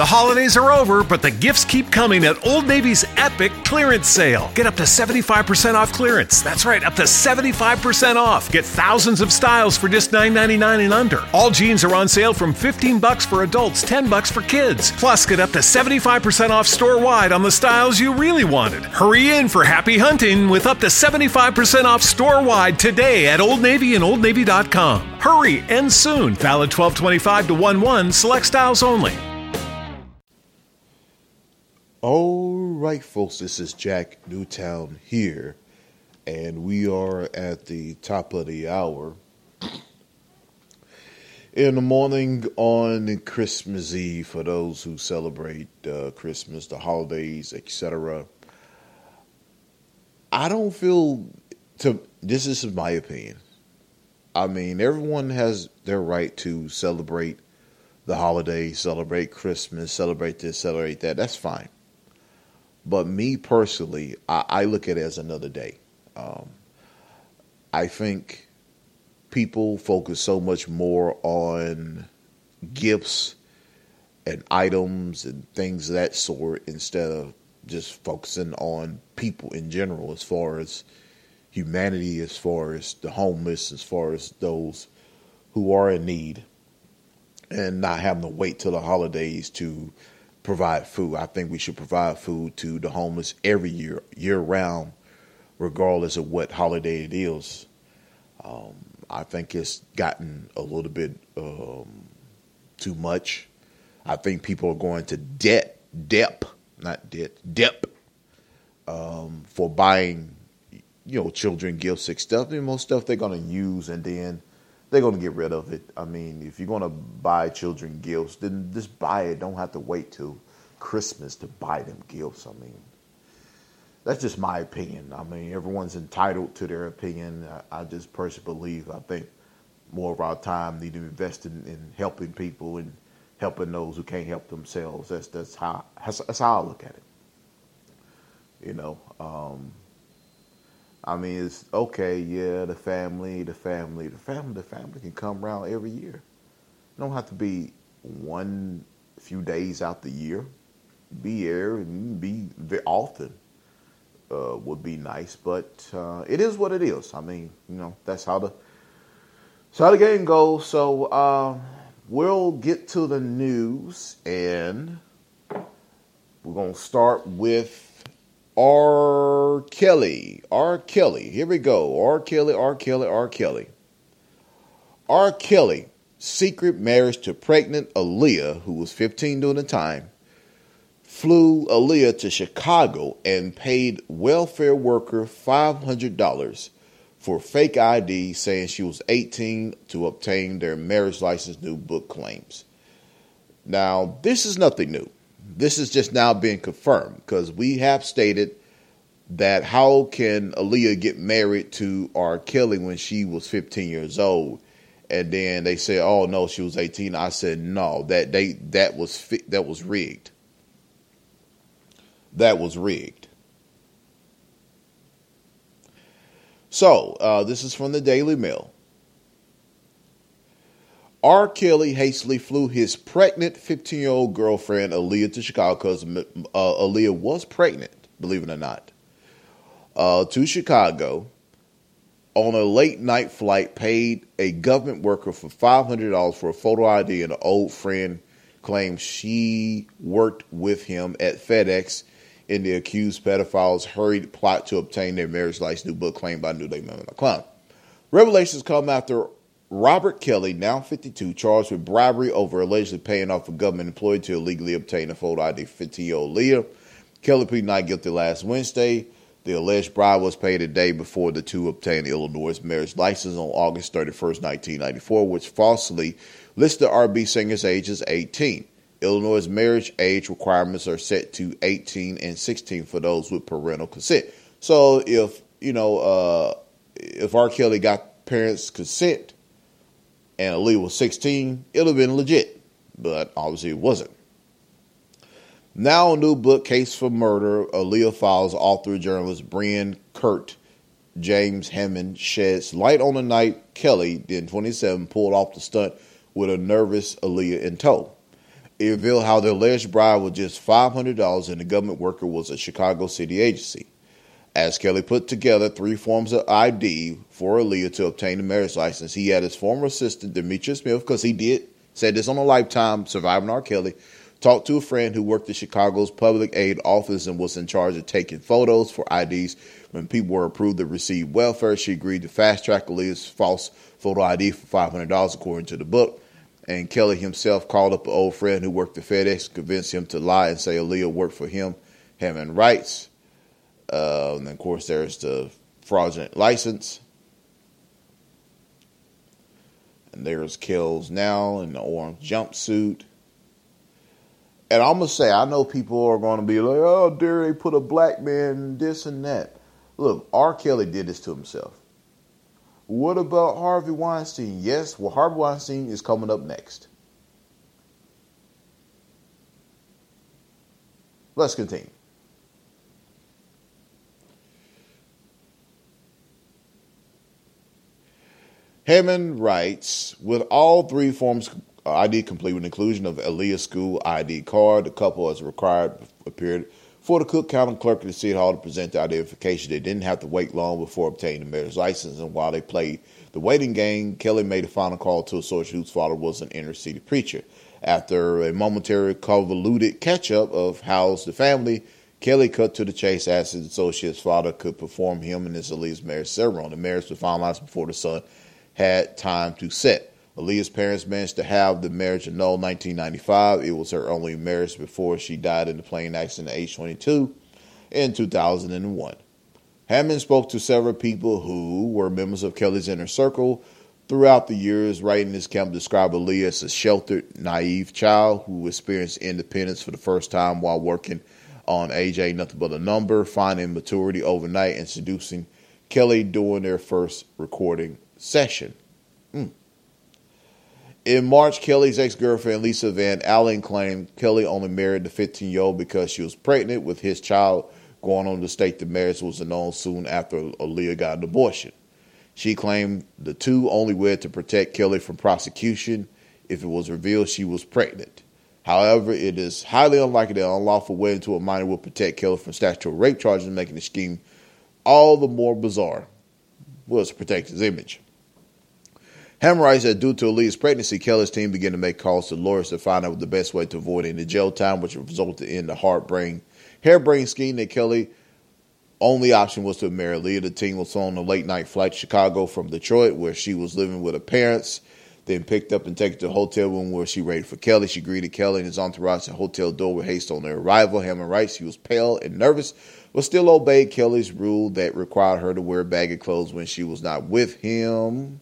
The holidays are over, but the gifts keep coming at Old Navy's epic clearance sale. Get up to 75% off clearance. That's right, up to 75% off. Get thousands of styles for just $9.99 and under. All jeans are on sale from 15 bucks for adults, 10 bucks for kids. Plus, get up to 75% off store-wide on the styles you really wanted. Hurry in for happy hunting with up to 75% off store-wide today at Old Navy and OldNavy.com. Hurry, and soon. Valid 1225 to 1 1, select styles only. All right, folks, this is Jack Newtown here, and we are at the top of the hour. In the morning on Christmas Eve, for those who celebrate uh, Christmas, the holidays, etc., I don't feel to. This is my opinion. I mean, everyone has their right to celebrate the holiday, celebrate Christmas, celebrate this, celebrate that. That's fine. But me personally, I, I look at it as another day. Um, I think people focus so much more on gifts and items and things of that sort instead of just focusing on people in general as far as humanity, as far as the homeless, as far as those who are in need, and not having to wait till the holidays to provide food. I think we should provide food to the homeless every year, year round, regardless of what holiday it is. Um, I think it's gotten a little bit um, too much. I think people are going to debt, dep, not debt, dep, um, for buying, you know, children gifts and stuff. Mean, most stuff they're going to use and then they're going to get rid of it. I mean, if you're going to buy children gifts, then just buy it. Don't have to wait till Christmas to buy them gifts. I mean, that's just my opinion. I mean, everyone's entitled to their opinion. I, I just personally believe, I think more of our time need to be invested in, in, helping people and helping those who can't help themselves. That's that's how that's, that's how I look at it. You know, um, I mean, it's okay, yeah, the family, the family, the family, the family can come around every year. It don't have to be one few days out the year. Be here and be very often uh, would be nice, but uh, it is what it is. I mean, you know, that's how the that's how the game goes. So uh, we'll get to the news, and we're gonna start with R. Kelly. R. Kelly. Here we go. R. Kelly, R. Kelly, R. Kelly. R. Kelly, secret marriage to pregnant Aaliyah, who was 15 during the time, flew Aaliyah to Chicago and paid welfare worker $500 for fake ID saying she was 18 to obtain their marriage license, new book claims. Now, this is nothing new this is just now being confirmed because we have stated that how can Aaliyah get married to R. Kelly when she was 15 years old? And then they say, "Oh no, she was 18." I said, "No, that they that was that was rigged. That was rigged." So uh, this is from the Daily Mail. R. Kelly hastily flew his pregnant 15 year old girlfriend Aaliyah to Chicago because uh, Aaliyah was pregnant, believe it or not, uh, to Chicago on a late night flight, paid a government worker for $500 for a photo ID, and an old friend claims she worked with him at FedEx in the accused pedophiles' hurried plot to obtain their marriage license, new book claimed by New Day Member Revelations come after Robert Kelly, now 52, charged with bribery over allegedly paying off a government employee to illegally obtain a photo ID for 15 year Leah. Kelly pleaded not guilty last Wednesday. The alleged bribe was paid a day before the two obtained Illinois' marriage license on August 31st, 1994, which falsely listed RB singer's age as 18. Illinois' marriage age requirements are set to 18 and 16 for those with parental consent. So if, you know, uh, if R. Kelly got parents' consent, and Aaliyah was 16, it would have been legit. But obviously it wasn't. Now, a new book, Case for Murder, Aaliyah files author journalist Brian Kurt James Hammond sheds light on the night Kelly, then 27, pulled off the stunt with a nervous Aaliyah in tow. It revealed how the alleged bribe was just $500 and the government worker was a Chicago city agency. As Kelly put together three forms of ID for Aaliyah to obtain a marriage license, he had his former assistant, Demetrius Smith, because he did, said this on a lifetime, surviving R. Kelly, talked to a friend who worked at Chicago's public aid office and was in charge of taking photos for IDs when people were approved to receive welfare. She agreed to fast track Aaliyah's false photo ID for $500, according to the book. And Kelly himself called up an old friend who worked at FedEx, convinced him to lie and say Aaliyah worked for him, having rights. Uh, and then, of course, there's the fraudulent license. And there's Kells now in the orange jumpsuit. And I'm gonna say, I know people are gonna be like, "Oh, dare they put a black man this and that?" Look, R. Kelly did this to himself. What about Harvey Weinstein? Yes, well, Harvey Weinstein is coming up next. Let's continue. Hammond writes, with all three forms ID complete with inclusion of Aaliyah's school ID card, the couple as required appeared for the Cook County clerk of the city hall to present the identification. They didn't have to wait long before obtaining the marriage license, and while they played the waiting game, Kelly made a final call to a source whose father was an inner city preacher. After a momentary convoluted catch up of how's the family, Kelly cut to the chase, asking so his father could perform him and his Aaliyah's marriage ceremony. The marriage was finalized before the son had time to set. Aaliyah's parents managed to have the marriage annulled in 1995. It was her only marriage before she died in a plane accident at age 22 in 2001. Hammond spoke to several people who were members of Kelly's inner circle throughout the years. Writing this camp described Aaliyah as a sheltered, naive child who experienced independence for the first time while working on AJ Nothing But a Number, finding maturity overnight, and seducing Kelly during their first recording session. Mm. In March, Kelly's ex girlfriend Lisa Van Allen claimed Kelly only married the 15 year old because she was pregnant with his child, going on to state the marriage was annulled soon after Aaliyah got an abortion. She claimed the two only wed to protect Kelly from prosecution if it was revealed she was pregnant. However, it is highly unlikely that an unlawful wedding to a minor will protect Kelly from statutory rape charges, making the scheme all the more bizarre. Was to protect his image. Writes that due to Aaliyah's pregnancy, Kelly's team began to make calls to lawyers to find out the best way to avoid any jail time, which resulted in the heartbreaking, harebrained scheme that Kelly only option was to marry Aaliyah. The team was on a late night flight to Chicago from Detroit, where she was living with her parents. Then picked up and taken to a hotel room where she waited for Kelly. She greeted Kelly and his entourage at the hotel door with haste on their arrival. Hammond writes he was pale and nervous, but still obeyed Kelly's rule that required her to wear baggy clothes when she was not with him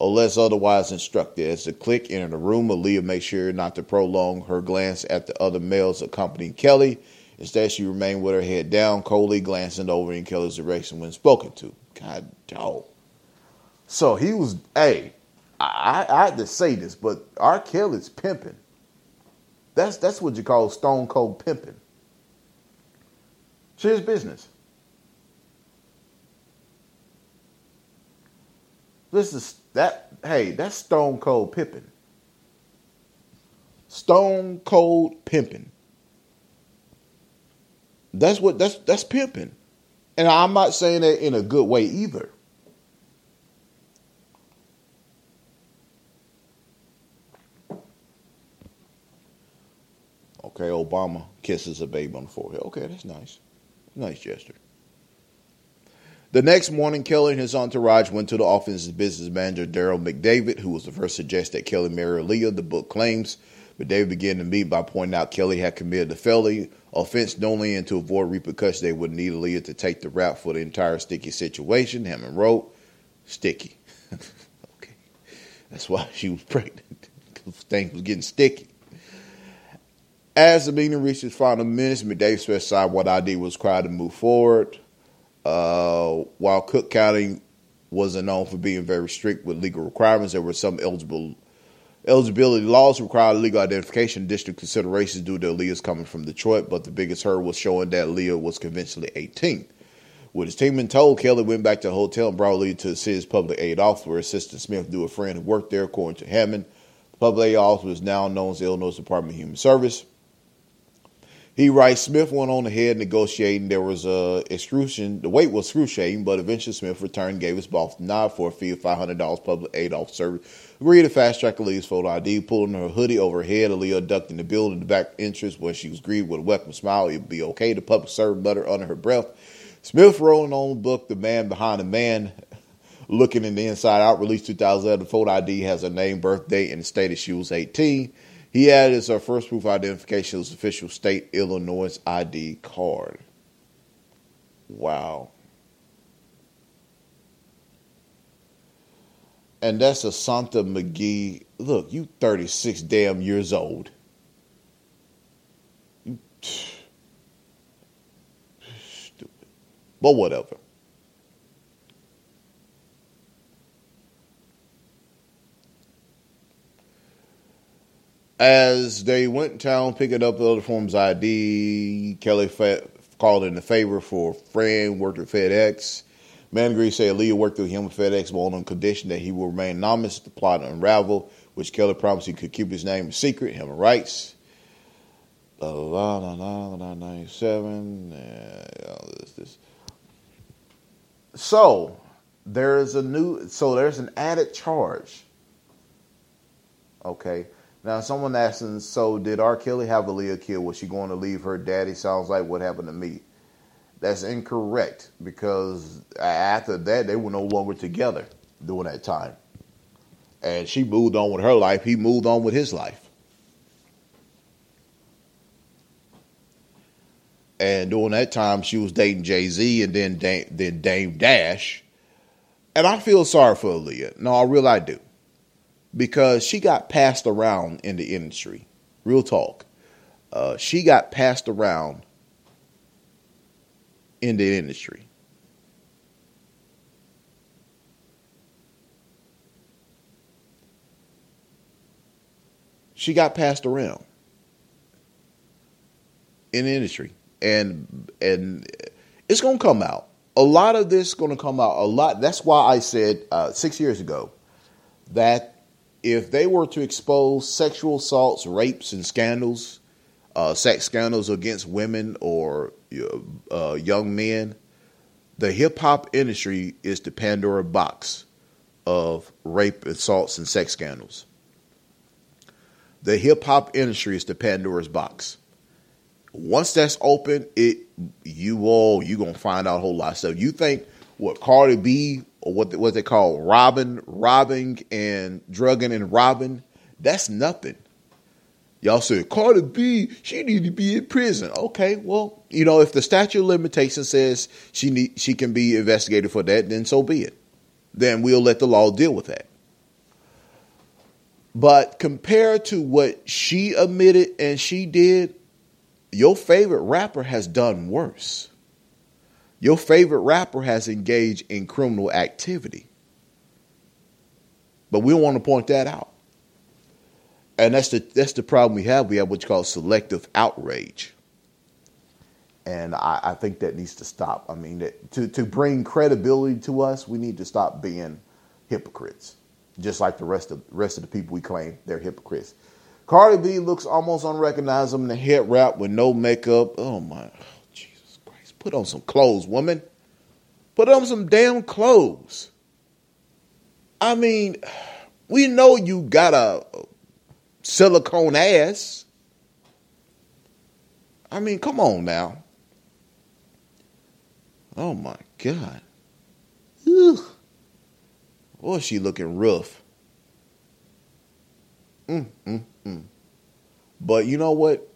unless otherwise instructed. As the clique entered the room, Aaliyah made sure not to prolong her glance at the other males accompanying Kelly. Instead, she remained with her head down, coldly glancing over in Kelly's direction when spoken to. God dog. So he was, hey, I, I had to say this, but R. Kelly's pimping. That's that's what you call stone cold pimping. It's his business. This is that hey, that's stone cold pimping. Stone cold pimping. That's what that's that's pimping. And I'm not saying that in a good way either. Okay, Obama kisses a babe on the forehead. Okay, that's nice. Nice gesture. The next morning, Kelly and his entourage went to the office of business manager Derrel McDavid, who was the first to suggest that Kelly marry Leah, the book claims. McDavid began to meet by pointing out Kelly had committed a felony offense only and to avoid repercussions, they would need Leah to take the rap for the entire sticky situation. Hammond wrote, sticky. okay. That's why she was pregnant. Things was getting sticky. As the meeting reached its final minutes, McDavid specified what ID was required to move forward. Uh, while Cook County wasn't known for being very strict with legal requirements, there were some eligible eligibility laws required legal identification district considerations due to Leah's coming from Detroit, but the biggest hurdle was showing that Leah was conventionally 18. With his team been told, Kelly went back to the hotel and brought Leah to the city's public aid office where Assistant Smith knew a friend who worked there, according to Hammond. The Public aid office was now known as the Illinois Department of Human Service. He writes Smith went on ahead negotiating. There was a excruciating. The wait was excruciating, but eventually Smith returned, gave his boss nod for a fee of five hundred dollars. Public aid officer agreed to fast track Aaliyah's photo ID, pulling her hoodie over her head. Aaliyah ducked in the building, the back entrance where she was greeted with a welcome smile. It'd be okay. The public servant butter under her breath. Smith rolling on the book, the man behind the man, looking in the inside out. Released 2011. The photo ID has her name, birthday, and stated she was 18. He added as her uh, first proof of identification his official state Illinois ID card. Wow. And that's a Santa McGee. Look, you 36 damn years old. You stupid. But whatever. As they went in town picking up the other forms ID, Kelly called in a favor for a friend, worked at FedEx. Mangry said Leah worked with him at FedEx but on condition that he will remain anonymous. The plot unravel, which Kelly promised he could keep his name a secret. Him rights. La la la la la. This. So there's a new. So there's an added charge. Okay. Now, someone asking, so did R. Kelly have Aaliyah killed? Was she going to leave her daddy? Sounds like what happened to me. That's incorrect because after that, they were no longer together during that time. And she moved on with her life. He moved on with his life. And during that time, she was dating Jay Z and then Dame, then Dame Dash. And I feel sorry for Aaliyah. No, I really I do because she got passed around in the industry. Real talk. Uh, she got passed around in the industry. She got passed around in the industry, and and it's gonna come out. A lot of this is gonna come out. A lot. That's why I said uh, six years ago that if they were to expose sexual assaults, rapes, and scandals, uh, sex scandals against women or uh, young men, the hip hop industry is the Pandora box of rape, assaults, and sex scandals. The hip hop industry is the Pandora's box. Once that's open, it you all you gonna find out a whole lot of stuff. You think what Cardi B what what they call robbing, robbing and drugging and robbing, that's nothing. Y'all said Cardi B, she need to be in prison. Okay, well, you know, if the statute of limitation says she need she can be investigated for that, then so be it. Then we'll let the law deal with that. But compared to what she admitted and she did, your favorite rapper has done worse. Your favorite rapper has engaged in criminal activity. But we don't want to point that out. And that's the that's the problem we have. We have what you call selective outrage. And I, I think that needs to stop. I mean, that, to, to bring credibility to us, we need to stop being hypocrites, just like the rest of rest of the people we claim they're hypocrites. Cardi B looks almost unrecognizable in the head wrap with no makeup. Oh my Put on some clothes, woman. Put on some damn clothes. I mean, we know you got a silicone ass. I mean, come on now. Oh my God. Ugh. Boy, she looking rough. Mm, mm, mm. But you know what?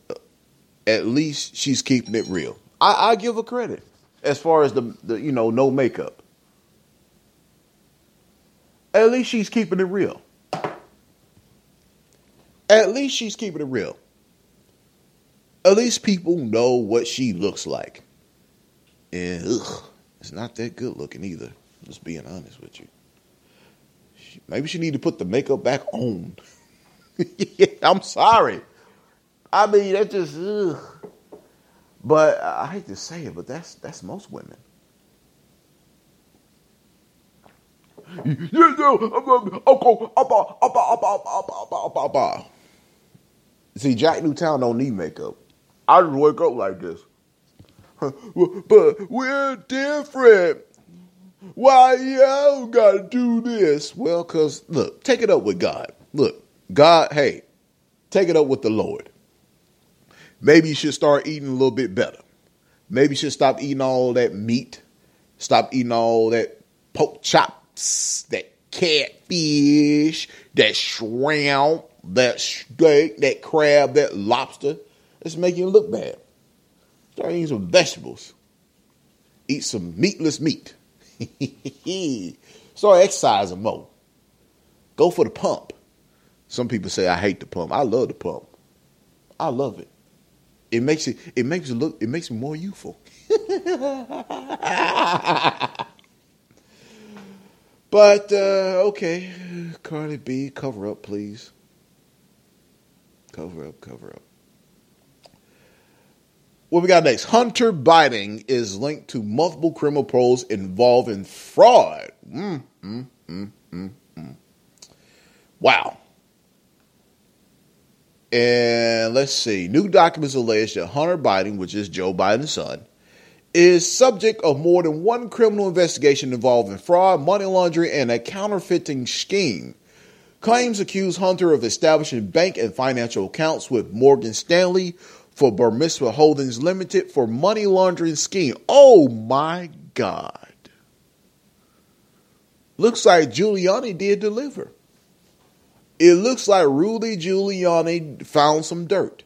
At least she's keeping it real. I, I give her credit as far as the, the you know no makeup. At least she's keeping it real. At least she's keeping it real. At least people know what she looks like. And ugh, it's not that good looking either. Just being honest with you. She, maybe she need to put the makeup back on. I'm sorry. I mean, that just ugh. But I hate to say it, but that's that's most women. See, Jack Newtown don't need makeup. I just wake up like this. but we're different. Why y'all gotta do this? Well, cause look, take it up with God. Look, God, hey, take it up with the Lord. Maybe you should start eating a little bit better. Maybe you should stop eating all that meat. Stop eating all that pork chops, that catfish, that shrimp, that steak, that crab, that lobster. It's making you look bad. Start eating some vegetables. Eat some meatless meat. Start exercising more. Go for the pump. Some people say I hate the pump. I love the pump. I love it. It makes it it makes it look it makes me more youthful. but uh, okay, Cardi B, cover up, please. Cover up, cover up. What we got next? Hunter Biden is linked to multiple criminal proles involving fraud. Mm, mm, mm, mm, mm. Wow. And let's see. New documents allege that Hunter Biden, which is Joe Biden's son, is subject of more than one criminal investigation involving fraud, money laundering, and a counterfeiting scheme. Claims accuse Hunter of establishing bank and financial accounts with Morgan Stanley for Mitzvah Holdings Limited for money laundering scheme. Oh my God. Looks like Giuliani did deliver. It looks like Rudy Giuliani found some dirt.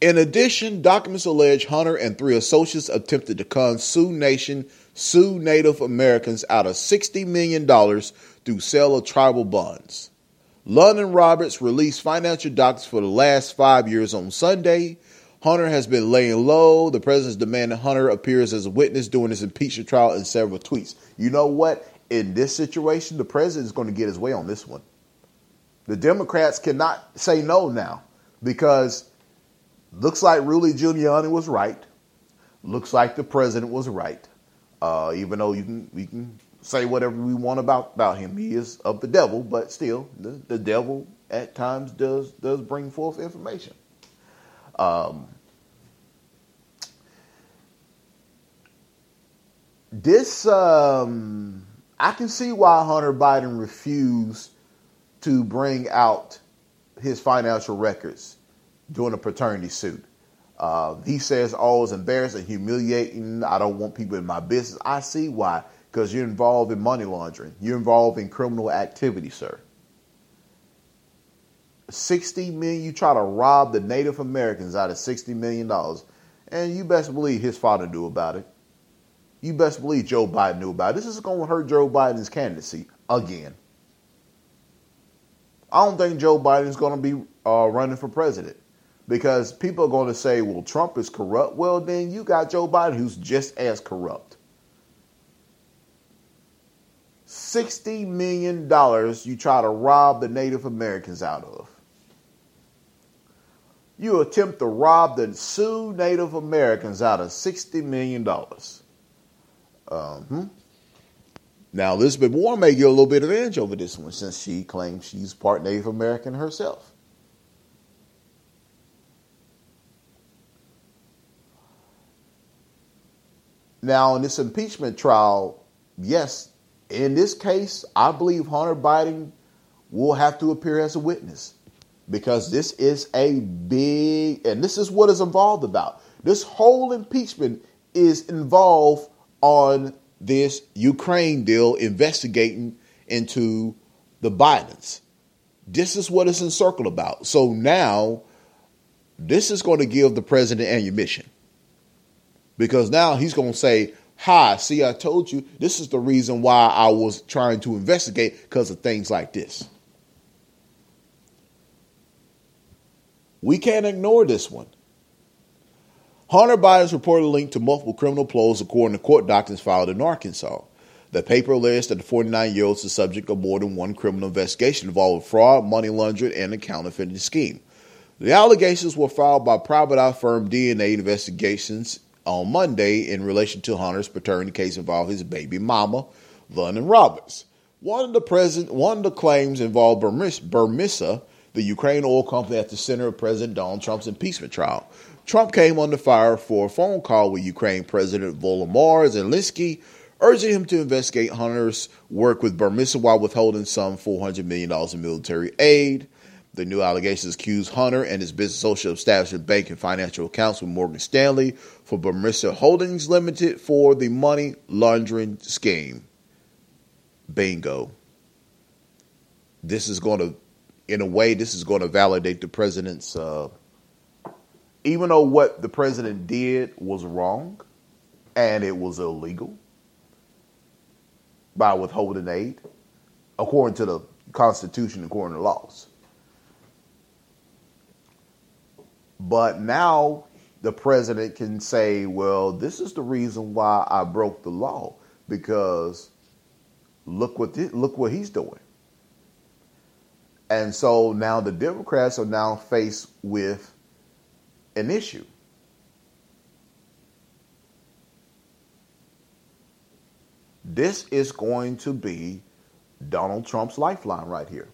In addition, documents allege Hunter and three associates attempted to con Sioux Nation, sue Native Americans out of $60 million through sale of tribal bonds. Lunden Roberts released financial documents for the last five years on Sunday. Hunter has been laying low. The president's demanded Hunter appears as a witness during his impeachment trial in several tweets. You know what? In this situation, the president is going to get his way on this one. The Democrats cannot say no now because looks like Rudy Giuliani was right. Looks like the president was right. Uh, even though you can we can say whatever we want about, about him, he is of the devil, but still, the, the devil at times does does bring forth information. Um, this um, I can see why Hunter Biden refused to bring out his financial records during a paternity suit. Uh, he says, "Oh, it's embarrassing, humiliating. I don't want people in my business." I see why, because you're involved in money laundering. You're involved in criminal activity, sir. Sixty million. You try to rob the Native Americans out of sixty million dollars, and you best believe his father knew about it you best believe Joe Biden knew about it. This is going to hurt Joe Biden's candidacy again. I don't think Joe Biden is going to be uh, running for president because people are going to say, well, Trump is corrupt. Well, then you got Joe Biden who's just as corrupt. $60 million you try to rob the Native Americans out of. You attempt to rob the Sioux Native Americans out of $60 million. Um, now, Elizabeth Warren may get a little bit of edge over this one since she claims she's part Native American herself. Now, in this impeachment trial, yes, in this case, I believe Hunter Biden will have to appear as a witness because this is a big, and this is what is involved about. This whole impeachment is involved on this Ukraine deal investigating into the Bidens. This is what it's encircled about. So now this is going to give the president ammunition. Because now he's going to say, Hi, see, I told you this is the reason why I was trying to investigate because of things like this. We can't ignore this one. Hunter Biden is reportedly linked to multiple criminal plots, according to court documents filed in Arkansas. The paper alleged that the 49 year old is the subject of more than one criminal investigation involving fraud, money laundering, and a counterfeiting scheme. The allegations were filed by private eye firm DNA Investigations on Monday in relation to Hunter's paternity case involving his baby mama, Lunden Roberts. One of the present, one of the claims involved Burmisa, the Ukraine oil company at the center of President Donald Trump's impeachment trial. Trump came under fire for a phone call with Ukraine President Volodymyr Zelensky, urging him to investigate Hunter's work with Burmisa while withholding some $400 million in military aid. The new allegations accuse Hunter and his business associate of establishing bank and financial accounts with Morgan Stanley for Burmisa Holdings Limited for the money laundering scheme. Bingo. This is going to, in a way, this is going to validate the president's. Uh, even though what the president did was wrong and it was illegal by withholding aid, according to the Constitution, according to laws But now the president can say, well, this is the reason why I broke the law because look what this, look what he's doing. And so now the Democrats are now faced with an issue. This is going to be Donald Trump's lifeline right here.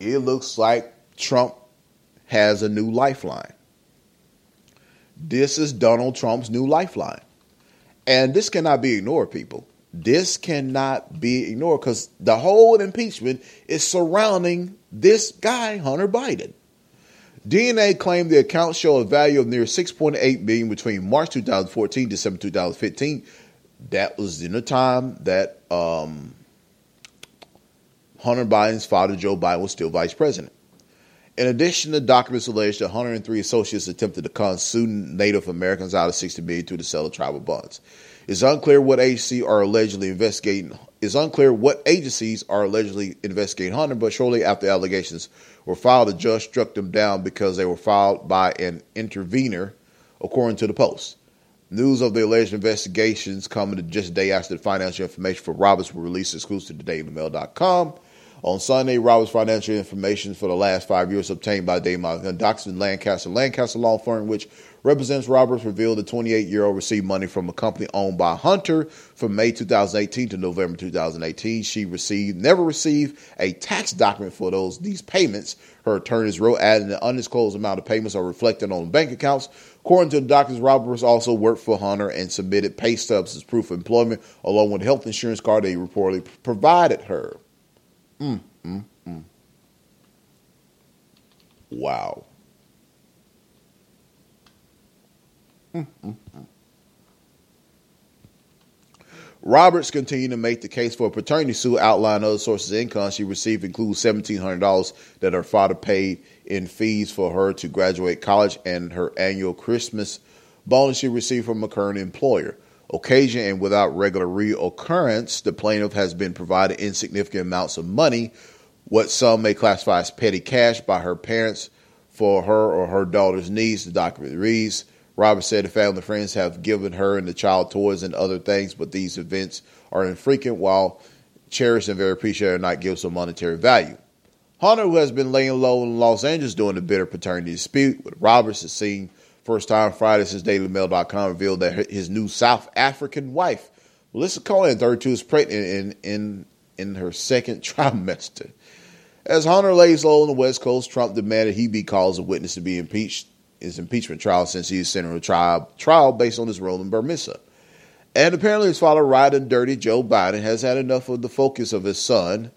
it looks like Trump has a new lifeline. This is Donald Trump's new lifeline. And this cannot be ignored, people. This cannot be ignored because the whole impeachment is surrounding this guy, Hunter Biden. DNA claimed the accounts show a value of near 6.8 billion between March 2014 December 2015. That was in the time that um, Hunter Biden's father, Joe Biden, was still vice president. In addition, the documents allege that Hunter and three associates attempted to con Native Americans out of 60 million through the sale of tribal bonds. It's unclear what agency are allegedly investigating. It's unclear what agencies are allegedly investigating Hunter, but shortly after allegations were filed, the judge struck them down because they were filed by an intervener, according to the Post. News of the alleged investigations coming just a day after the financial information for Roberts were released exclusive to DailyMail.com. On Sunday, Roberts' financial information for the last five years obtained by Damon Doxson Lancaster Lancaster law firm, which represents Roberts, revealed the 28-year-old received money from a company owned by Hunter from May 2018 to November 2018. She received never received a tax document for those these payments. Her attorneys wrote, adding the undisclosed amount of payments are reflected on bank accounts. According to the documents, Roberts also worked for Hunter and submitted pay stubs as proof of employment, along with the health insurance card they reportedly provided her. Mm, mm, mm. Wow. Roberts continued to make the case for a paternity suit, outlining other sources of income she received include $1,700 that her father paid in fees for her to graduate college and her annual Christmas bonus she received from a current employer occasion and without regular reoccurrence, the plaintiff has been provided insignificant amounts of money, what some may classify as petty cash, by her parents for her or her daughter's needs. The document reads Robert said the family and friends have given her and the child toys and other things, but these events are infrequent while cherished and very appreciated are not given some monetary value. Hunter, who has been laying low in Los Angeles during the bitter paternity dispute with Roberts, is seen First time Friday since DailyMail.com revealed that his new South African wife, Melissa Cohen, 32, is pregnant in, in, in her second trimester. As Hunter lays low on the West Coast, Trump demanded he be called as a witness to be impeached his impeachment trial since he's centering a trial, trial based on his role in Burmisa. And apparently his father, riding dirty Joe Biden, has had enough of the focus of his son,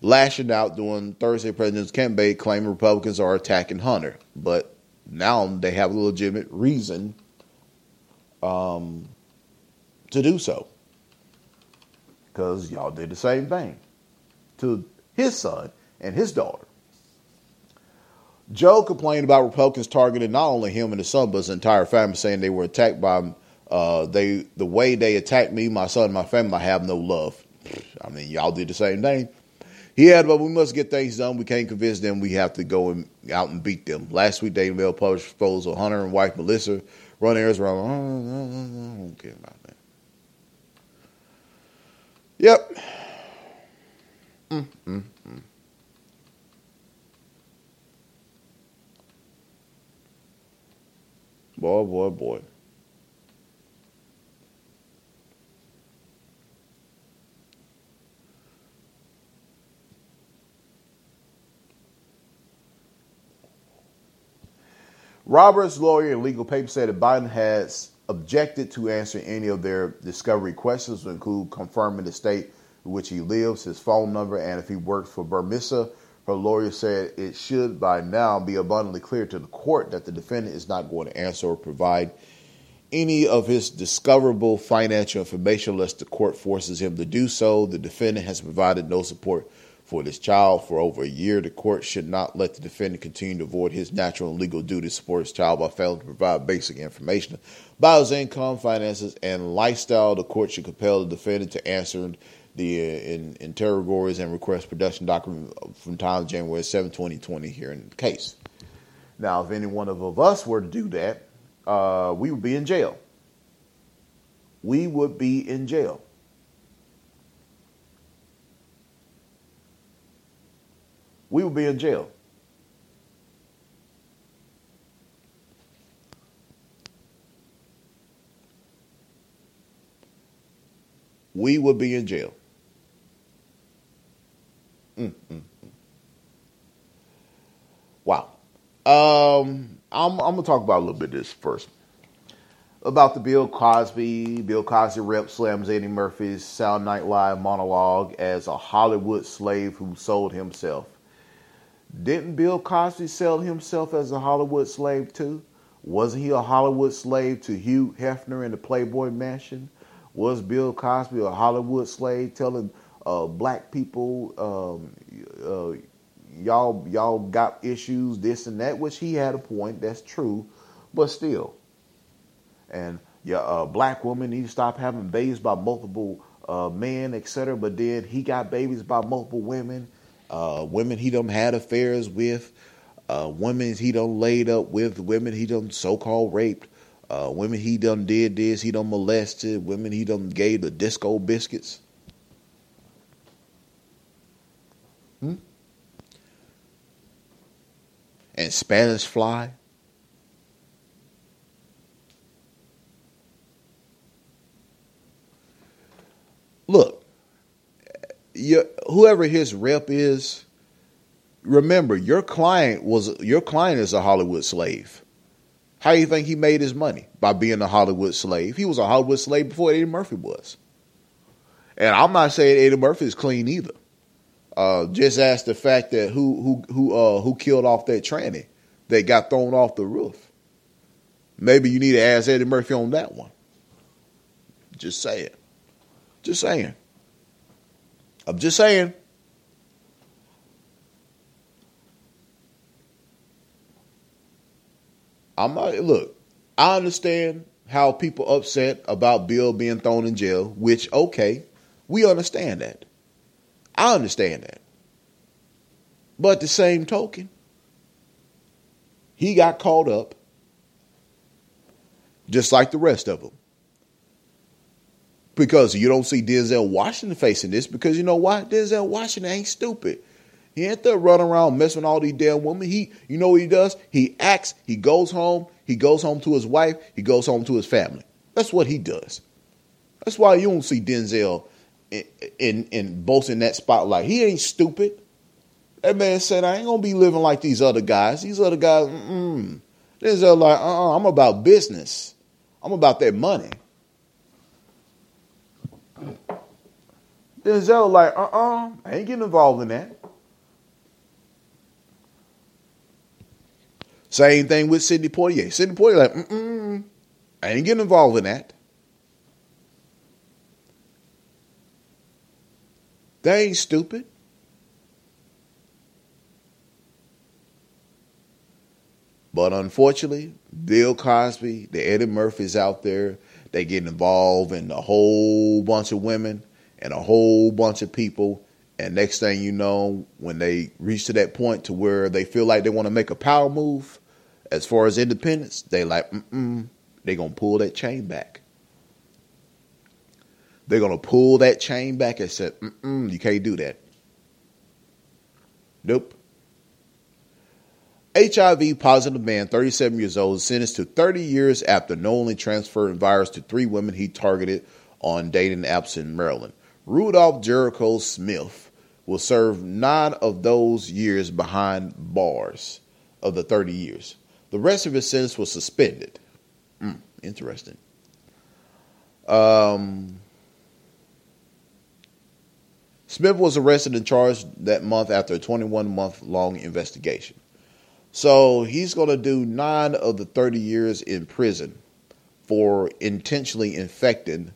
lashing out during Thursday president's campaign, claiming Republicans are attacking Hunter. But now they have a legitimate reason um, to do so. Because y'all did the same thing to his son and his daughter. Joe complained about Republicans targeting not only him and his son, but his entire family, saying they were attacked by uh, they the way they attacked me, my son, my family. I have no love. I mean, y'all did the same thing. He had, but we must get things done. We can't convince them. We have to go and, out and beat them. Last week, Daily Mail published photos of Hunter and wife Melissa running errands around. I don't care about that. Yep. Mm, mm, mm. Boy, boy, boy. Roberts' lawyer and legal paper said that Biden has objected to answering any of their discovery questions, include confirming the state in which he lives, his phone number, and if he works for Burmisa. Her lawyer said it should by now be abundantly clear to the court that the defendant is not going to answer or provide any of his discoverable financial information unless the court forces him to do so. The defendant has provided no support for this child for over a year. The court should not let the defendant continue to avoid his natural and legal duty to support his child by failing to provide basic information about his income, finances, and lifestyle. The court should compel the defendant to answer the uh, in, interrogatories and request production document from time January 7, 2020 here in the case. Now, if any one of us were to do that, uh, we would be in jail. We would be in jail. we would be in jail. We would be in jail. Mm, mm, mm. Wow. Um, I'm, I'm going to talk about a little bit of this first. About the Bill Cosby, Bill Cosby rep slams Eddie Murphy's Sound Night Live monologue as a Hollywood slave who sold himself. Didn't Bill Cosby sell himself as a Hollywood slave too? Wasn't he a Hollywood slave to Hugh Hefner in the Playboy Mansion? Was Bill Cosby a Hollywood slave telling uh, black people, um, uh, y'all y'all got issues, this and that? Which he had a point. That's true, but still. And yeah, a black woman need to stop having babies by multiple uh, men, etc. But then he got babies by multiple women uh, women he done had affairs with, uh, women he done laid up with, women he done so called raped, uh, women he done did this, he done molested, women he done gave the disco biscuits. And Spanish fly. Look, whoever his rep is, remember your client was your client is a Hollywood slave. How do you think he made his money? By being a Hollywood slave. He was a Hollywood slave before Eddie Murphy was. And I'm not saying Eddie Murphy is clean either. Uh, just ask the fact that who who who uh, who killed off that tranny that got thrown off the roof. Maybe you need to ask Eddie Murphy on that one. Just saying. Just saying. I'm just saying. I'm not, look, I understand how people upset about Bill being thrown in jail, which, okay, we understand that. I understand that. But the same token, he got caught up just like the rest of them because you don't see Denzel Washington facing this because you know why? Denzel Washington ain't stupid. He ain't there running around messing with all these damn women. He, you know what he does? He acts. He goes home. He goes home to his wife. He goes home to his family. That's what he does. That's why you don't see Denzel in in, both in that spotlight. He ain't stupid. That man said, "I ain't gonna be living like these other guys. These other guys, mm Denzel like, uh, uh-uh, I'm about business. I'm about that money." Denzel like, uh-uh, I ain't getting involved in that. Same thing with Sidney Poitier. Sidney Poitier like, mm I ain't getting involved in that. They ain't stupid. But unfortunately, Bill Cosby, the Eddie Murphys out there, they get involved in a whole bunch of women and a whole bunch of people. And next thing you know, when they reach to that point to where they feel like they want to make a power move, as far as independence, they like, mm-mm, they're gonna pull that chain back. They're gonna pull that chain back and say, mm you can't do that. Nope. HIV positive man, 37 years old, sentenced to 30 years after knowingly transferring virus to three women he targeted on dating apps in Maryland. Rudolph Jericho Smith will serve nine of those years behind bars of the 30 years. The rest of his sentence was suspended. Mm, interesting. Um, Smith was arrested and charged that month after a 21 month long investigation. So he's going to do nine of the 30 years in prison for intentionally infecting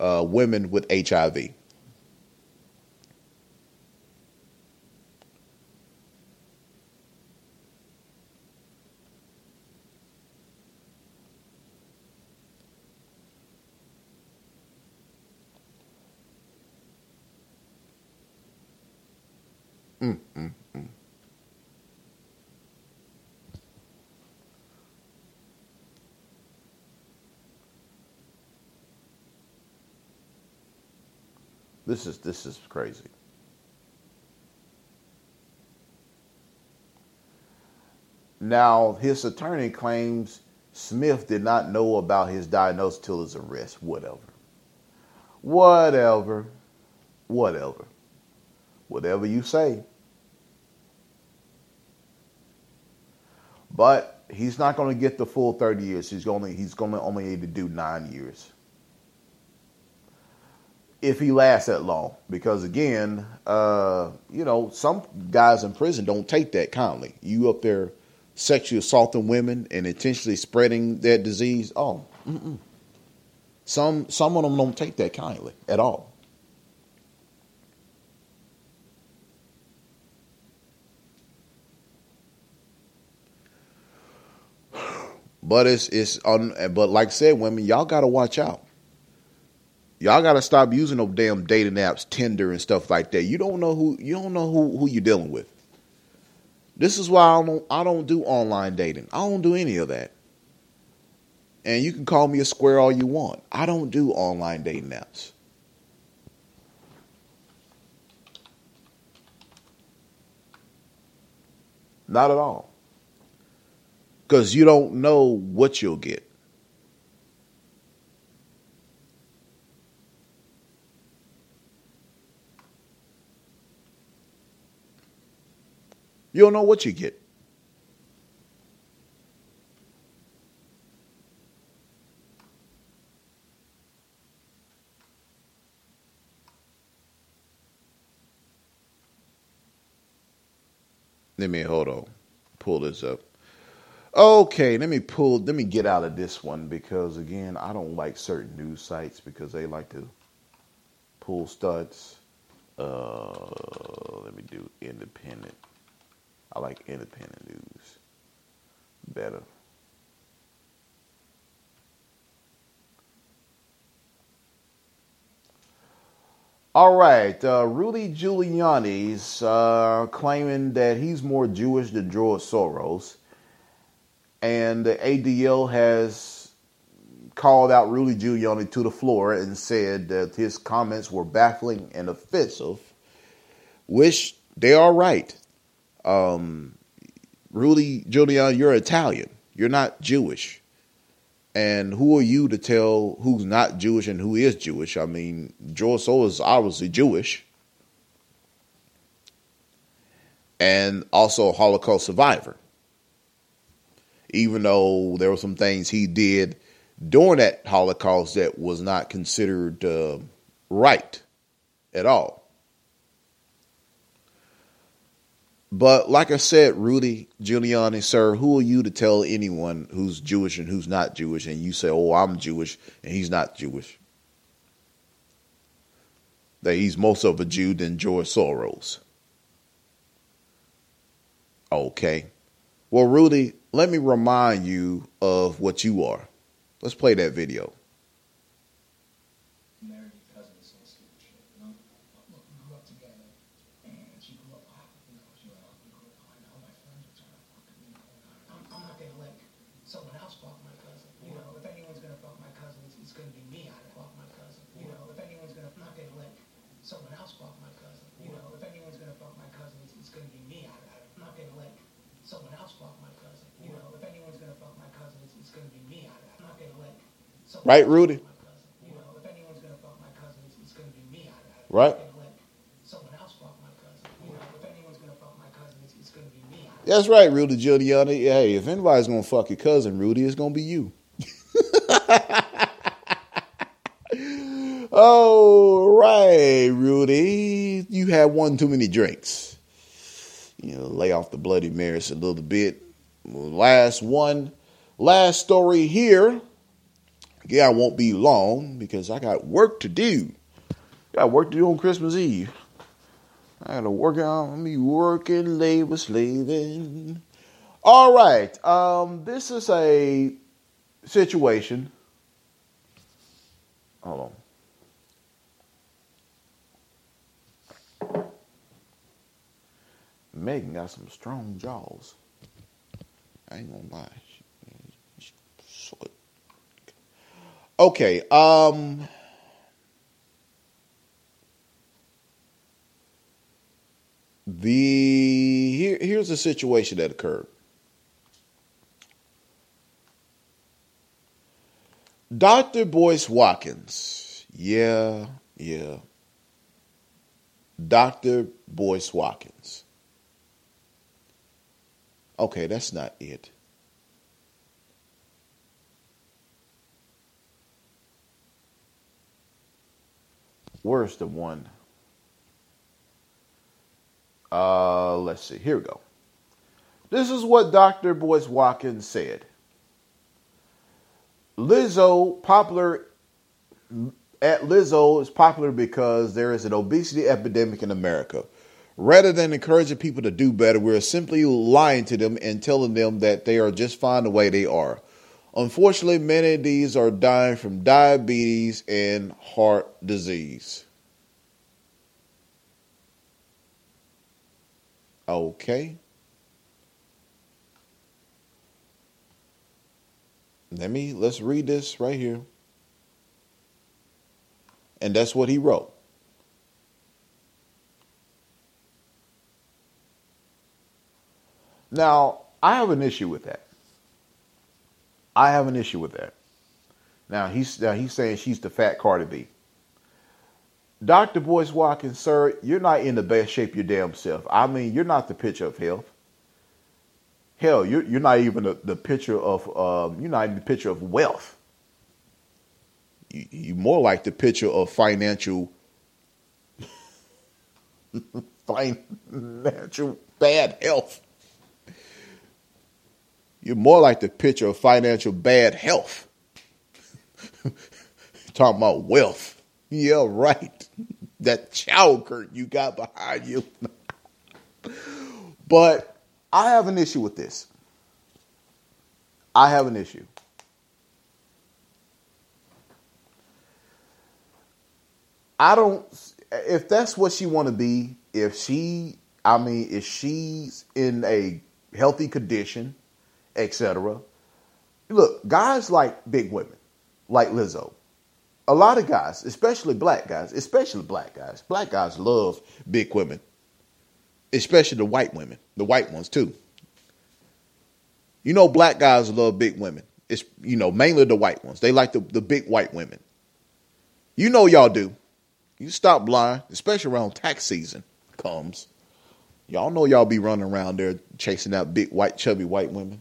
uh, women with HIV. Mm, mm, mm. This is this is crazy. Now, his attorney claims Smith did not know about his diagnosis till his arrest. Whatever. Whatever. Whatever. Whatever you say. But he's not going to get the full 30 years. He's to, he's going to only need to do nine years. If he lasts that long. Because again, uh, you know, some guys in prison don't take that kindly. You up there sexually assaulting women and intentionally spreading that disease. Oh, mm-mm. some some of them don't take that kindly at all. But it's it's on. But like I said, women, y'all gotta watch out. Y'all gotta stop using those damn dating apps, Tinder and stuff like that. You don't know who you don't know who who you're dealing with. This is why I don't I don't do online dating. I don't do any of that. And you can call me a square all you want. I don't do online dating apps. Not at all because you don't know what you'll get. You don't know what you get. Let me hold on. Pull this up. Okay, let me pull, let me get out of this one because again, I don't like certain news sites because they like to pull studs. Uh, let me do independent. I like independent news better. All right, uh, Rudy Giuliani's uh, claiming that he's more Jewish than George Soros and the ADL has called out Rudy Giuliani to the floor and said that his comments were baffling and offensive, which they are right. Um, Rudy Giuliani, you're Italian. You're not Jewish. And who are you to tell who's not Jewish and who is Jewish? I mean, George Soros is obviously Jewish and also a Holocaust survivor even though there were some things he did during that Holocaust that was not considered uh, right at all. But like I said, Rudy Giuliani, sir, who are you to tell anyone who's Jewish and who's not Jewish? And you say, oh, I'm Jewish and he's not Jewish. That he's most of a Jew than George Soros. Okay. Well, Rudy, let me remind you of what you are. Let's play that video. Right, Rudy? Right? That's right, Rudy Giuliani. Hey, if anybody's gonna fuck your cousin, Rudy, it's gonna be you. oh, right, Rudy. You had one too many drinks. You know, lay off the Bloody Marys a little bit. Last one, last story here. Yeah, I won't be long because I got work to do. I Got work to do on Christmas Eve. I gotta work on me working, labor slaving. All right. Um, this is a situation. Hold on. Megan got some strong jaws. I ain't gonna lie. Okay. Um. The here, here's a situation that occurred. Dr. Boyce Watkins. Yeah, yeah. Dr. Boyce Watkins. Okay, that's not it. Where's the one? Uh, let's see. Here we go. This is what Dr. Boyce Watkins said. Lizzo popular at Lizzo is popular because there is an obesity epidemic in America. Rather than encouraging people to do better, we're simply lying to them and telling them that they are just fine the way they are. Unfortunately, many of these are dying from diabetes and heart disease. Okay. Let me let's read this right here. And that's what he wrote. Now, I have an issue with that. I have an issue with that. Now he's now he's saying she's the fat Cardi B. Dr. Boyce Watkins, sir, you're not in the best shape your damn self. I mean, you're not the picture of health. Hell, you're, you're not even the, the picture of um, you're not even the picture of wealth. You, you're more like the picture of financial financial bad health. You're more like the picture of financial bad health. Talking about wealth. Yeah, right. That chow curtain you got behind you. but I have an issue with this. I have an issue. I don't if that's what she want to be, if she I mean if she's in a healthy condition, etc. Look, guys like big women, like Lizzo a lot of guys, especially black guys, especially black guys, black guys love big women, especially the white women, the white ones too. You know, black guys love big women. It's you know mainly the white ones. They like the the big white women. You know y'all do. You stop lying, especially around tax season comes. Y'all know y'all be running around there chasing out big white chubby white women.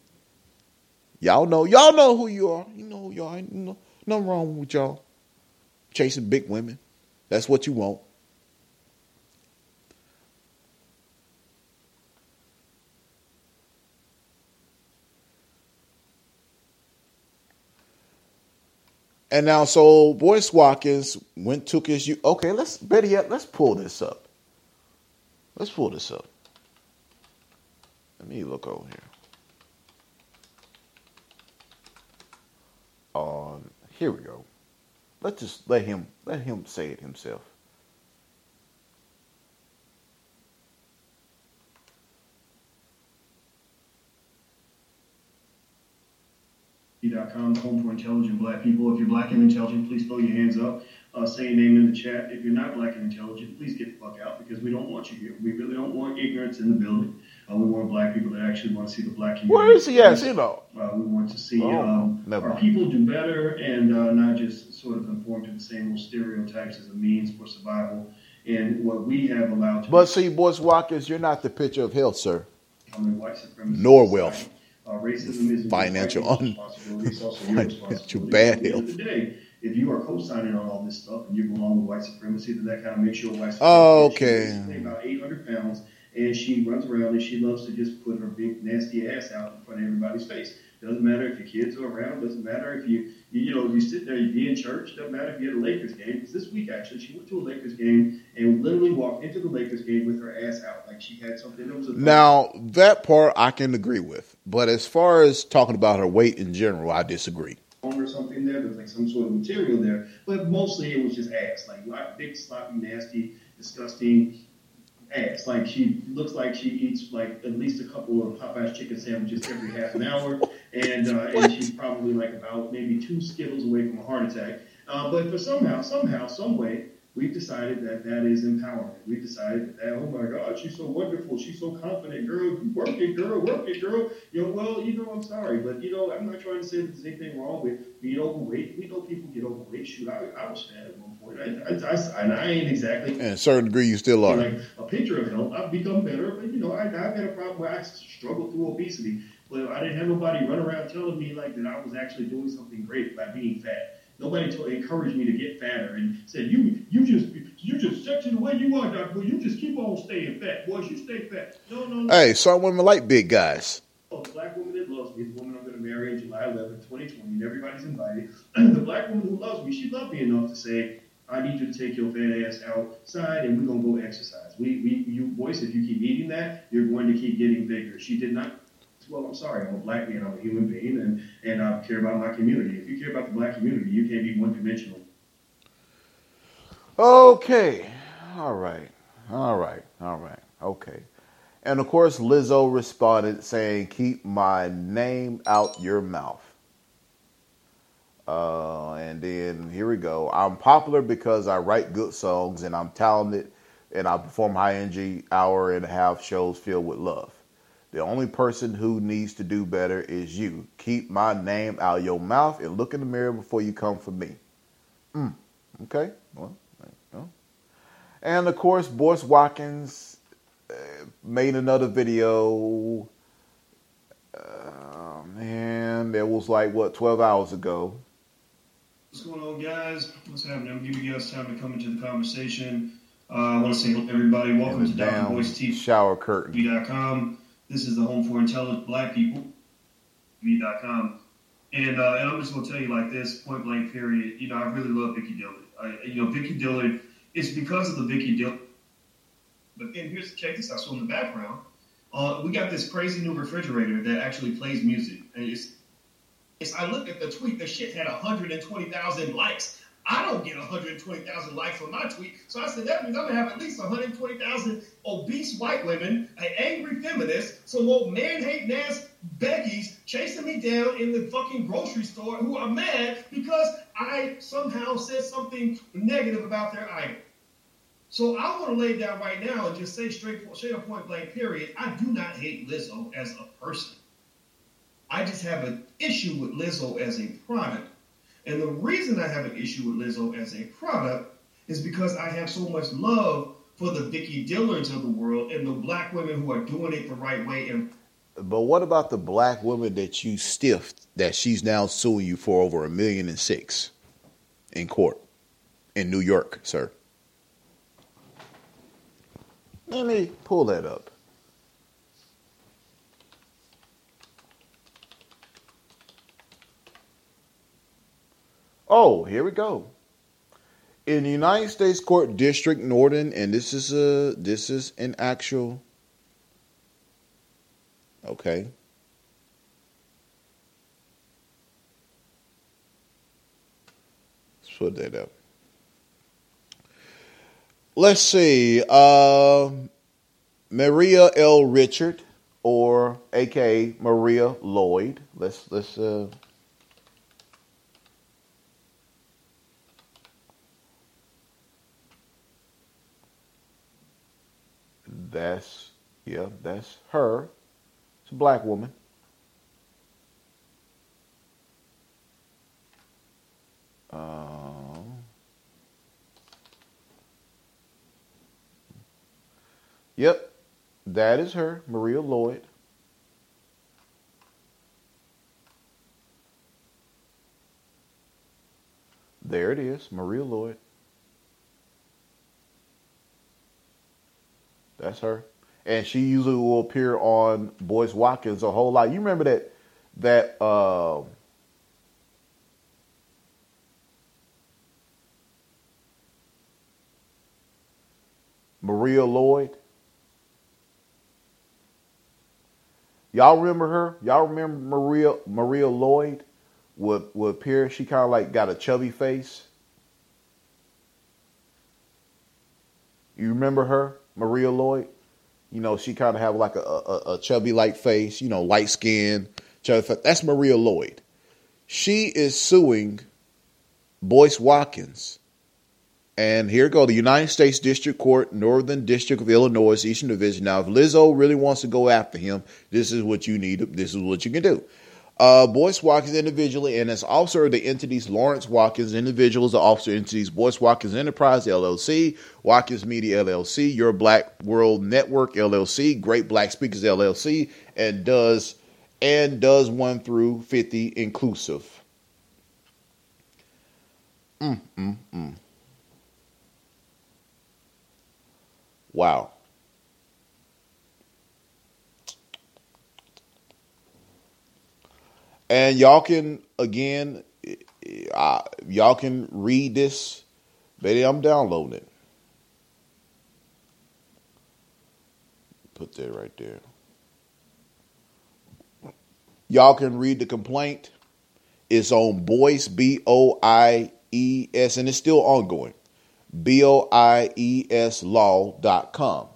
Y'all know y'all know who you are. You know who you are. You know, nothing wrong with y'all chasing big women. That's what you want. And now, so Boyce Watkins went took his. Okay, let's better yet, let's pull this up. Let's pull this up. Let me look over here. On here we go. Let's just let him let him say it himself. Com, home for intelligent black people. If you're black and intelligent, please throw your hands up. Uh, say your name in the chat. If you're not black and intelligent, please get the fuck out because we don't want you here. We really don't want ignorance in the building. Uh, we want black people that actually want to see the black community. Where is he at? You know. Uh, we want to see Oh, um, our people do better and uh, not just sort of conform to the same old stereotypes as a means for survival. And what we have allowed to But see, Boyce Watkins, you're not the picture of health, sir. white supremacist Nor wealth. Uh, racism is Financial un- financial bad At the end health. of the day, if you are co-signing on all this stuff and you belong with white supremacy, then that kind of makes you a white supremacist. Oh, okay. about 800 pounds, and she runs around and she loves to just put her big nasty ass out in front of everybody's face. Doesn't matter if your kids are around. Doesn't matter if you, you, you know, you sit there, you be in church. Doesn't matter if you're at a Lakers game. Because this week, actually, she went to a Lakers game and literally walked into the Lakers game with her ass out, like she had something that was a Now, that part I can agree with. But as far as talking about her weight in general, I disagree. or something there. There's like some sort of material there, but mostly it was just ass, like like big, sloppy, nasty, disgusting ass. Like she looks like she eats like at least a couple of Popeye's chicken sandwiches every half an hour, and uh, and she's probably like about maybe two Skittles away from a heart attack. Uh, but for somehow, somehow, some way, we've decided that that is empowerment. We've decided that, oh my God, she's so wonderful, she's so confident, girl, work it, girl, work it, girl. You know, well, you know, I'm sorry, but you know, I'm not trying to say that there's anything wrong with being overweight. We know people get overweight. Shoot, I, I was fat at one I, I, I, and I ain't exactly And a certain degree, you still are. like a picture of health. I've become better, but you know, I, I've had a problem where I struggled through obesity, but I didn't have nobody run around telling me like that I was actually doing something great by being fat. Nobody told, encouraged me to get fatter and said, "You, you just, you just sexy the way you are, Doctor. Boy. You just keep on staying fat, boys. You stay fat." No, no, no. Hey, some women like big guys. Oh, the black woman that loves me, the woman I'm going to marry in July 11, 2020, and everybody's invited. the black woman who loves me, she loved me enough to say, I need you to take your fat ass outside and we're to go exercise. We, we, you boys, if you keep eating that, you're going to keep getting bigger. She did not. Well, I'm sorry. I'm a black man. I'm a human being, and, and I care about my community. If you care about the black community, you can't be one dimensional. Okay. All right. All right. All right. Okay. And of course, Lizzo responded saying, Keep my name out your mouth. Uh, and then here we go. I'm popular because I write good songs and I'm talented and I perform high energy hour and a half shows filled with love. The only person who needs to do better is you. Keep my name out of your mouth and look in the mirror before you come for me. Mm, okay. Well. And of course, Boyce Watkins uh, made another video. Uh, man, that was like what 12 hours ago. What's going on, guys? What's happening? I'm giving you guys time to come into the conversation. Uh, I want to say hello everybody. Welcome to Dr. Boyce TV. shower curtain. This is the home for intelligent black people. TV.com. And, uh, and I'm just going to tell you like this, point blank period. You know, I really love Vicky Dillard. I, you know, Vicky Dillard, it's because of the Vicky Dillard. But then here's, check this out. So in the background, uh, we got this crazy new refrigerator that actually plays music. And it's, I looked at the tweet, the shit had 120,000 likes. I don't get 120,000 likes on my tweet. So I said, that means I'm going to have at least 120,000 obese white women, an angry feminist, some old man-hating ass Becky's chasing me down in the fucking grocery store who are mad because I somehow said something negative about their idol. So I want to lay down right now and just say straight, straight up point blank period, I do not hate Lizzo as a person. I just have an issue with Lizzo as a product. And the reason I have an issue with Lizzo as a product is because I have so much love for the Vicky Dillards of the world and the black women who are doing it the right way. And But what about the black woman that you stiffed that she's now suing you for over a million and six in court in New York, sir? Let me pull that up. Oh, here we go. In the United States Court District Norton, and this is a this is an actual Okay. Let's put that up. Let's see. Uh, Maria L. Richard, or AKA Maria Lloyd. Let's let's. Uh, that's Yeah, that's her. It's a black woman. Um, yep, that is her, Maria Lloyd. There it is, Maria Lloyd. That's her. And she usually will appear on Boyce Watkins a whole lot. You remember that that uh, Maria Lloyd? Y'all remember her? Y'all remember Maria Maria Lloyd? would would appear. She kind of like got a chubby face. You remember her, Maria Lloyd? You know, she kind of have like a, a, a chubby like face. You know, light skin. That's Maria Lloyd. She is suing Boyce Watkins. And here go the United States District Court, Northern District of Illinois, Eastern Division. Now, if Lizzo really wants to go after him, this is what you need. This is what you can do. Uh, Boyce Watkins individually and as officer of the entities Lawrence Watkins individual individuals, the officer entities Boyce Watkins Enterprise LLC, Watkins Media LLC, Your Black World Network LLC, Great Black Speakers LLC, and does and does one through fifty inclusive. Mm, mm, mm. Wow. And y'all can again, uh, y'all can read this. Baby, I'm downloading it. Put that right there. Y'all can read the complaint. It's on Boyce B O I E S, and it's still ongoing. B O I E S law.com.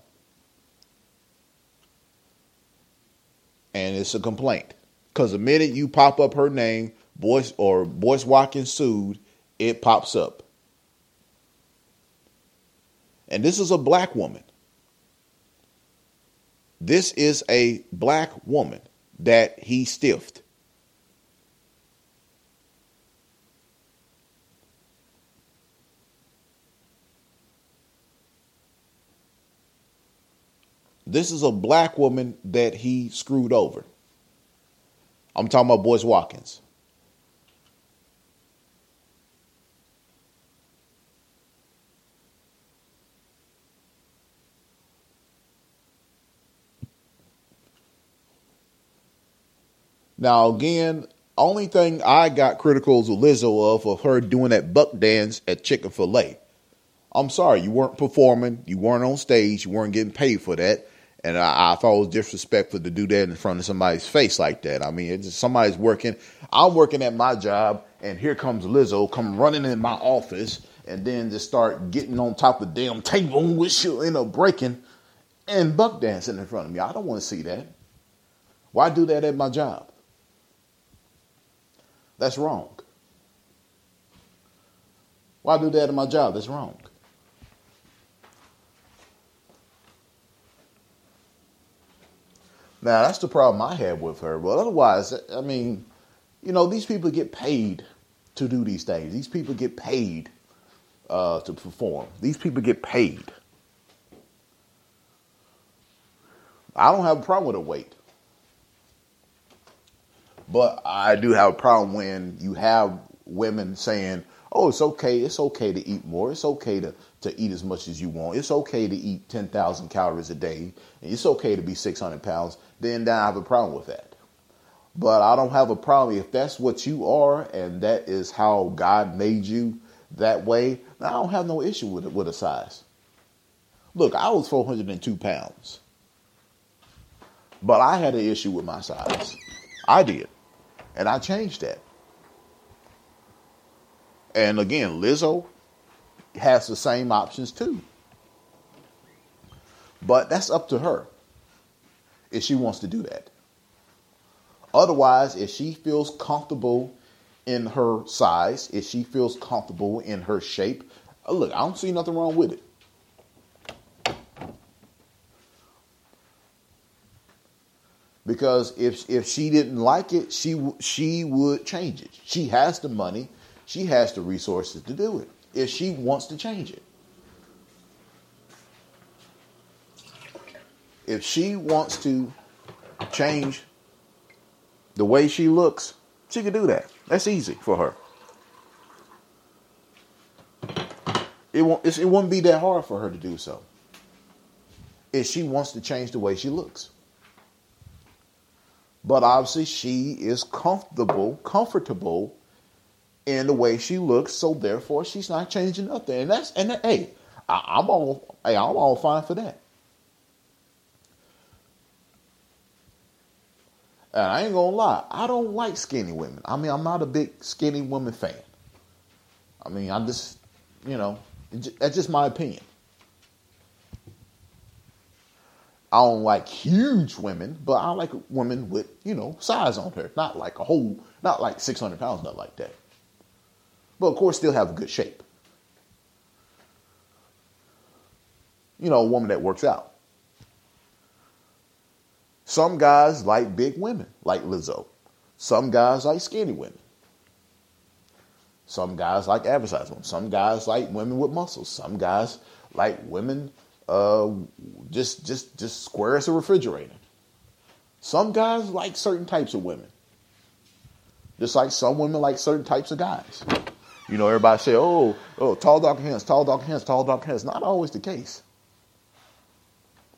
And it's a complaint. Because the minute you pop up her name, Boyce or Boyce Watkins sued, it pops up. And this is a black woman. This is a black woman that he stiffed. This is a black woman that he screwed over. I'm talking about Boyce Watkins. Now again, only thing I got criticals of Lizzo of of her doing that buck dance at Chick-fil-A. I'm sorry, you weren't performing, you weren't on stage, you weren't getting paid for that. And I, I, thought it was disrespectful to do that in front of somebody's face like that. I mean, it's somebody's working. I'm working at my job, and here comes Lizzo come running in my office, and then just start getting on top of the damn table, which you end up breaking, and buck dancing in front of me. I don't want to see that. Why do that at my job? That's wrong. Why do that at my job? That's wrong. Now that's the problem I had with her. But otherwise, I mean, you know, these people get paid to do these things. These people get paid uh, to perform. These people get paid. I don't have a problem with a weight. But I do have a problem when you have women saying, oh, it's okay, it's okay to eat more. It's okay to, to eat as much as you want. It's okay to eat 10,000 calories a day. and It's okay to be 600 pounds then I have a problem with that. But I don't have a problem if that's what you are and that is how God made you that way. I don't have no issue with it with a size. Look, I was 402 pounds, but I had an issue with my size. I did, and I changed that. And again, Lizzo has the same options too. But that's up to her if she wants to do that. Otherwise, if she feels comfortable in her size, if she feels comfortable in her shape, uh, look, I don't see nothing wrong with it. because if if she didn't like it, she she would change it. She has the money, she has the resources to do it. If she wants to change it, if she wants to change the way she looks, she can do that. That's easy for her. It won't. It won't be that hard for her to do so. If she wants to change the way she looks. But obviously, she is comfortable, comfortable in the way she looks. So therefore, she's not changing nothing. And that's and hey, I, am all hey, I'm all fine for that. And I ain't gonna lie, I don't like skinny women. I mean, I'm not a big skinny woman fan. I mean, I just, you know, that's just my opinion. I don't like huge women, but I like women with, you know, size on her. Not like a whole, not like 600 pounds, not like that. But of course, still have a good shape. You know, a woman that works out. Some guys like big women, like Lizzo. Some guys like skinny women. Some guys like average women. Some guys like women with muscles. Some guys like women uh, just just just square as a refrigerator. Some guys like certain types of women. Just like some women like certain types of guys. You know, everybody say, oh, oh, tall, dark hands, tall, dark hands, tall, dark hands. Not always the case.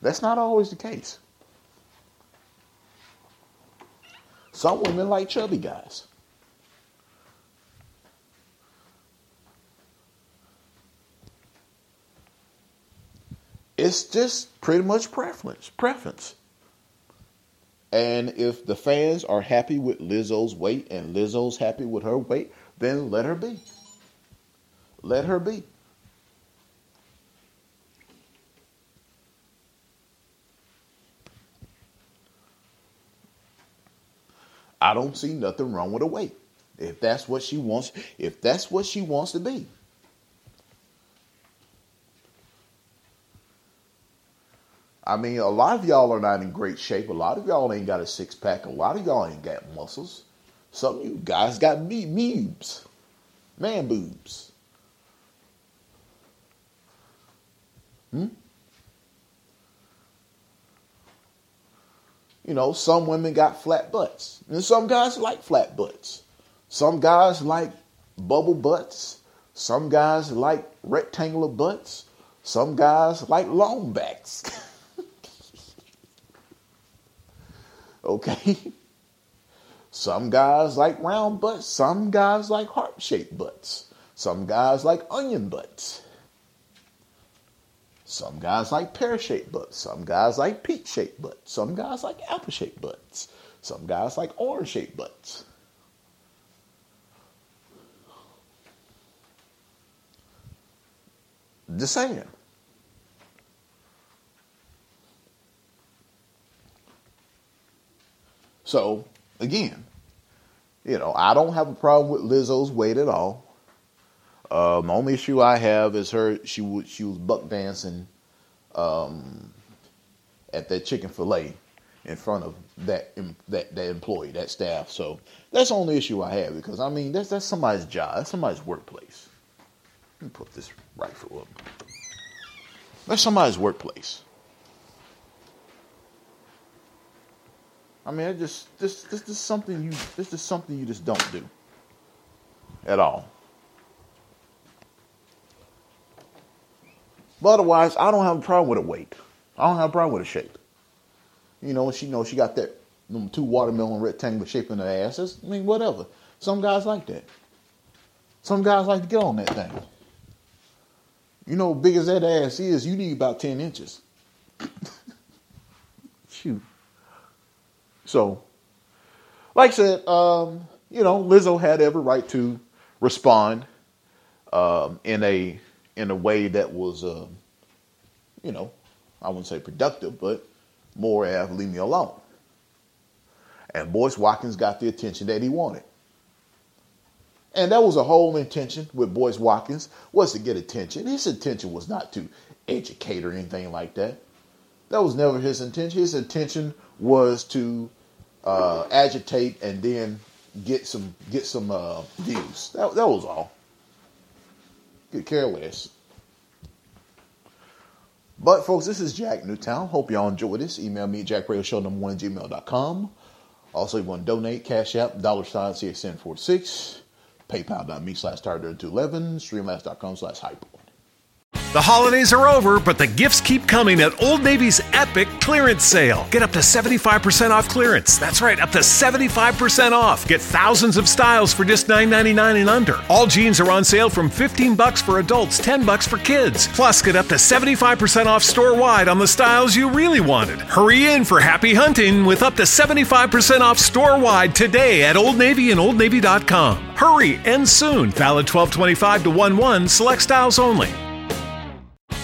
That's not always the case. Some women like chubby guys. It's just pretty much preference. Preference. And if the fans are happy with Lizzo's weight and Lizzo's happy with her weight, then let her be. Let her be. I don't see nothing wrong with her weight. If that's what she wants, if that's what she wants to be. I mean, a lot of y'all are not in great shape. A lot of y'all ain't got a six pack. A lot of y'all ain't got muscles. Some of you guys got me boobs, man boobs. Hmm. You know, some women got flat butts, and some guys like flat butts. Some guys like bubble butts. Some guys like rectangular butts. Some guys like long backs. Okay? Some guys like round butts, some guys like heart shaped butts, some guys like onion butts. Some guys like pear shaped butts, some guys like peach shaped butts, some guys like apple shaped butts, some guys like orange shaped butts. Just saying. So again, you know, I don't have a problem with Lizzo's weight at all. Um, the only issue I have is her she was she was buck dancing um, at that Chick-fil-A in front of that that that employee, that staff. So that's the only issue I have because I mean that's that's somebody's job, that's somebody's workplace. Let me put this rifle up. That's somebody's workplace. I mean, it just this this is something you this is something you just don't do at all. But otherwise, I don't have a problem with a weight. I don't have a problem with a shape. You know, she knows she got that two watermelon rectangular shape in her asses. I mean, whatever. Some guys like that. Some guys like to get on that thing. You know, big as that ass is, you need about ten inches. Shoot. So, like I said, um, you know, Lizzo had every right to respond um, in a in a way that was, uh, you know, I wouldn't say productive, but more as leave me alone. And Boyce Watkins got the attention that he wanted. And that was a whole intention with Boyce Watkins was to get attention. His intention was not to educate or anything like that. That was never his intention. His intention was to uh, agitate, and then get some get some uh, views. That, that was all. Get careless. But folks, this is Jack Newtown. Hope y'all enjoy this. Email me jackradioshow number one gmail.com. Also, you want to donate, Cash App, dollar sign CSN46, PayPal.me slash Tired211, Streamlabs.com slash Hyper. The holidays are over, but the gifts keep coming at Old Navy's epic clearance sale. Get up to 75% off clearance. That's right, up to 75% off. Get thousands of styles for just $9.99 and under. All jeans are on sale from 15 bucks for adults, 10 bucks for kids. Plus, get up to 75% off store-wide on the styles you really wanted. Hurry in for happy hunting with up to 75% off store-wide today at Old Navy and OldNavy.com. Hurry, and soon. Valid 1225 to 1 1, select styles only.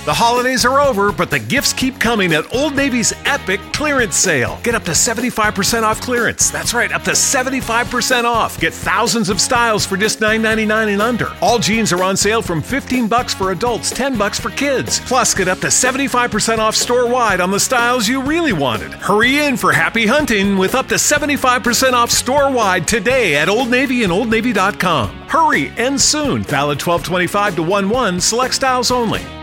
The holidays are over, but the gifts keep coming at Old Navy's epic clearance sale. Get up to 75% off clearance. That's right, up to 75% off. Get thousands of styles for just $9.99 and under. All jeans are on sale from 15 bucks for adults, 10 bucks for kids. Plus, get up to 75% off store-wide on the styles you really wanted. Hurry in for happy hunting with up to 75% off store-wide today at Old Navy and OldNavy.com. Hurry and soon. Valid 1225 to 1 1, select styles only.